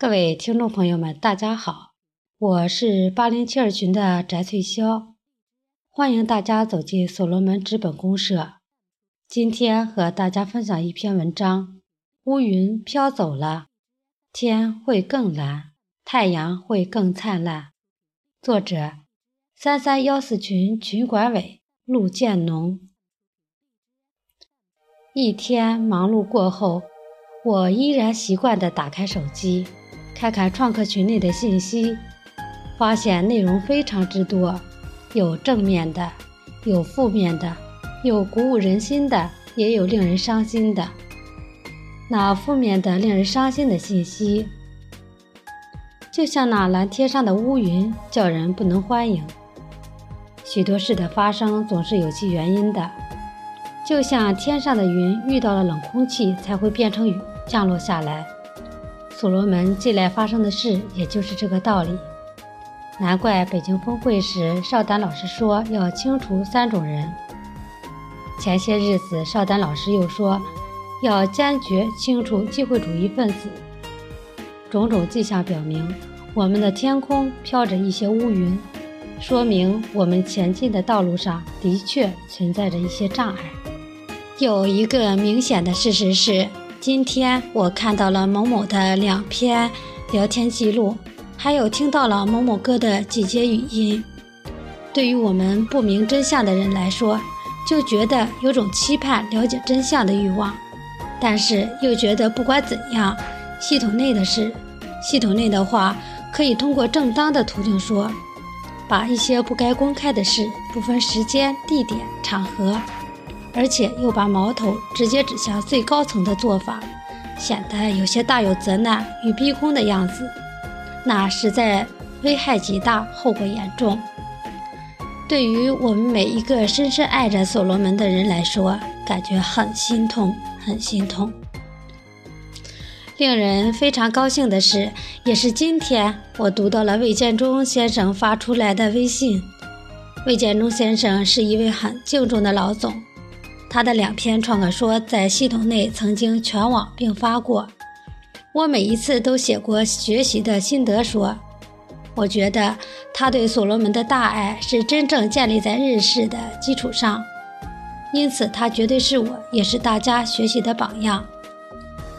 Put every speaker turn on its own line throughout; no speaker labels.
各位听众朋友们，大家好，我是八零七二群的翟翠霄，欢迎大家走进所罗门资本公社。今天和大家分享一篇文章：乌云飘走了，天会更蓝，太阳会更灿烂。作者：三三幺四群群管委陆建农。一天忙碌过后，我依然习惯地打开手机。看看创客群内的信息，发现内容非常之多，有正面的，有负面的，有鼓舞人心的，也有令人伤心的。那负面的、令人伤心的信息，就像那蓝天上的乌云，叫人不能欢迎。许多事的发生总是有其原因的，就像天上的云遇到了冷空气，才会变成雨降落下来。所罗门近来发生的事，也就是这个道理。难怪北京峰会时，邵丹老师说要清除三种人。前些日子，邵丹老师又说要坚决清除机会主义分子。种种迹象表明，我们的天空飘着一些乌云，说明我们前进的道路上的确存在着一些障碍。有一个明显的事实是。今天我看到了某某的两篇聊天记录，还有听到了某某哥的几节语音。对于我们不明真相的人来说，就觉得有种期盼了解真相的欲望，但是又觉得不管怎样，系统内的事，系统内的话，可以通过正当的途径说，把一些不该公开的事，不分时间、地点、场合。而且又把矛头直接指向最高层的做法，显得有些大有责难与逼宫的样子，那实在危害极大，后果严重。对于我们每一个深深爱着所罗门的人来说，感觉很心痛，很心痛。令人非常高兴的是，也是今天我读到了魏建中先生发出来的微信。魏建中先生是一位很敬重的老总。他的两篇创客说在系统内曾经全网并发过，我每一次都写过学习的心得说，我觉得他对所罗门的大爱是真正建立在认识的基础上，因此他绝对是我也是大家学习的榜样。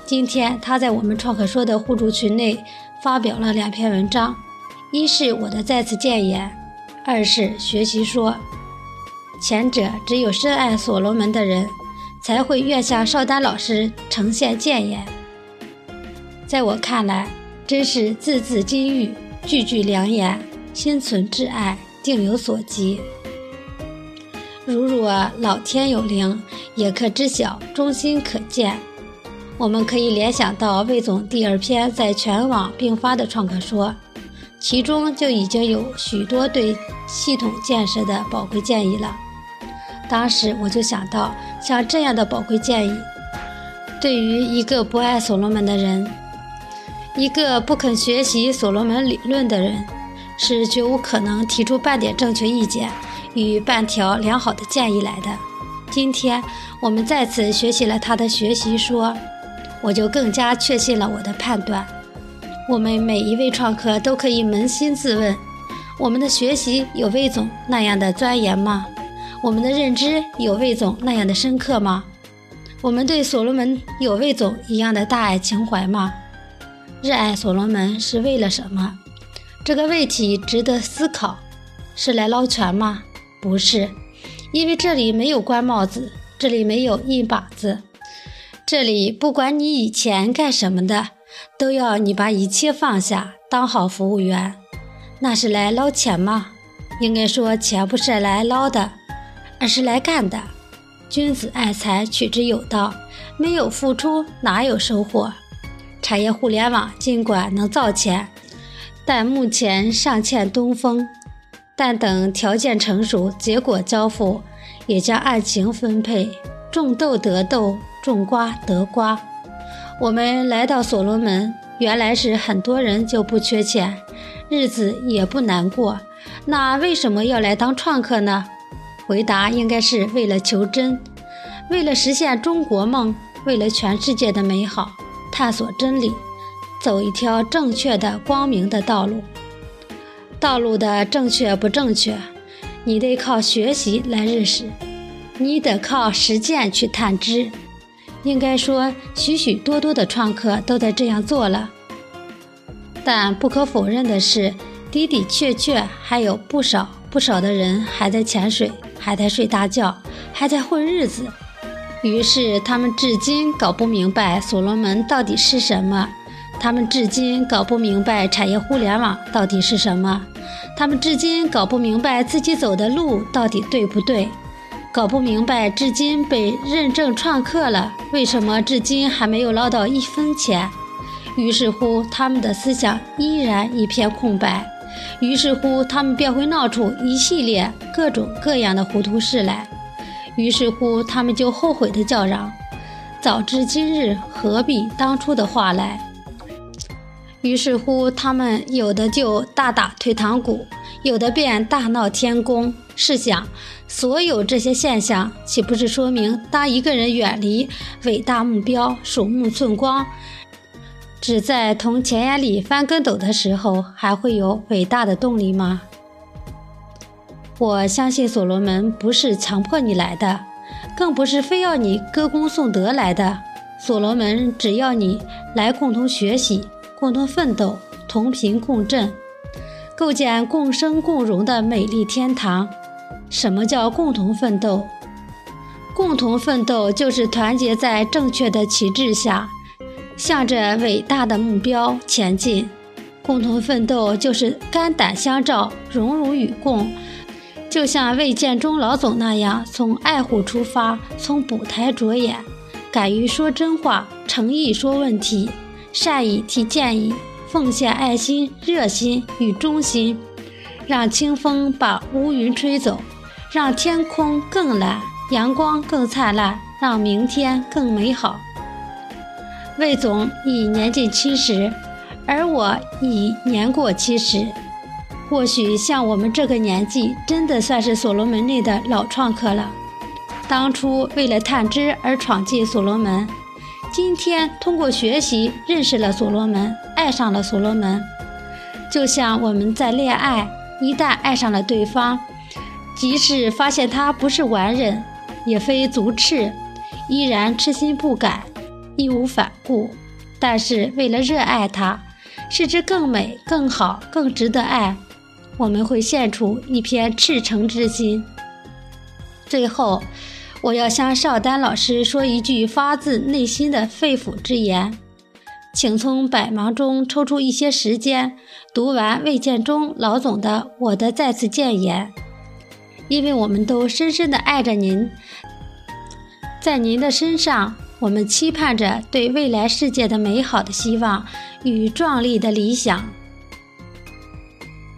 今天他在我们创客说的互助群内发表了两篇文章，一是我的再次谏言，二是学习说。前者只有深爱所罗门的人，才会愿向邵丹老师呈现谏言。在我看来，真是字字金玉，句句良言，心存挚爱，定有所及。如若老天有灵，也可知晓，忠心可见。我们可以联想到魏总第二篇在全网并发的创客说，其中就已经有许多对系统建设的宝贵建议了。当时我就想到，像这样的宝贵建议，对于一个不爱所罗门的人，一个不肯学习所罗门理论的人，是绝无可能提出半点正确意见与半条良好的建议来的。今天我们再次学习了他的学习说，我就更加确信了我的判断。我们每一位创客都可以扪心自问：我们的学习有魏总那样的钻研吗？我们的认知有魏总那样的深刻吗？我们对所罗门有魏总一样的大爱情怀吗？热爱所罗门是为了什么？这个问题值得思考。是来捞权吗？不是，因为这里没有官帽子，这里没有印把子，这里不管你以前干什么的，都要你把一切放下，当好服务员。那是来捞钱吗？应该说，钱不是来捞的。而是来干的。君子爱财，取之有道。没有付出，哪有收获？产业互联网尽管能造钱，但目前尚欠东风。但等条件成熟，结果交付，也将按情分配。种豆得豆，种瓜得瓜。我们来到所罗门，原来是很多人就不缺钱，日子也不难过。那为什么要来当创客呢？回答应该是为了求真，为了实现中国梦，为了全世界的美好，探索真理，走一条正确的、光明的道路。道路的正确不正确，你得靠学习来认识，你得靠实践去探知。应该说，许许多多的创客都在这样做了。但不可否认的是，的的确确还有不少不少的人还在潜水，还在睡大觉，还在混日子。于是他们至今搞不明白所罗门到底是什么，他们至今搞不明白产业互联网到底是什么。他们至今搞不明白自己走的路到底对不对，搞不明白至今被认证创客了，为什么至今还没有捞到一分钱？于是乎，他们的思想依然一片空白。于是乎，他们便会闹出一系列各种各样的糊涂事来。于是乎，他们就后悔的叫嚷：“早知今日，何必当初的话来。”于是乎，他们有的就大打退堂鼓，有的便大闹天宫。试想，所有这些现象，岂不是说明，当一个人远离伟大目标、鼠目寸光，只在同钱眼里翻跟斗的时候，还会有伟大的动力吗？我相信所罗门不是强迫你来的，更不是非要你歌功颂德来的。所罗门只要你来共同学习。共同奋斗，同频共振，构建共生共荣的美丽天堂。什么叫共同奋斗？共同奋斗就是团结在正确的旗帜下，向着伟大的目标前进。共同奋斗就是肝胆相照，荣辱与共。就像魏建中老总那样，从爱护出发，从补台着眼，敢于说真话，诚意说问题。善意提建议，奉献爱心、热心与忠心，让清风把乌云吹走，让天空更蓝，阳光更灿烂，让明天更美好。魏总已年近七十，而我已年过七十。或许像我们这个年纪，真的算是所罗门内的老创客了。当初为了探知而闯进所罗门。今天通过学习认识了所罗门，爱上了所罗门。就像我们在恋爱，一旦爱上了对方，即使发现他不是完人，也非足赤，依然痴心不改，义无反顾。但是为了热爱它，使之更美、更好、更值得爱，我们会献出一片赤诚之心。最后。我要向邵丹老师说一句发自内心的肺腑之言，请从百忙中抽出一些时间读完魏建中老总的《我的再次谏言》，因为我们都深深的爱着您，在您的身上，我们期盼着对未来世界的美好的希望与壮丽的理想。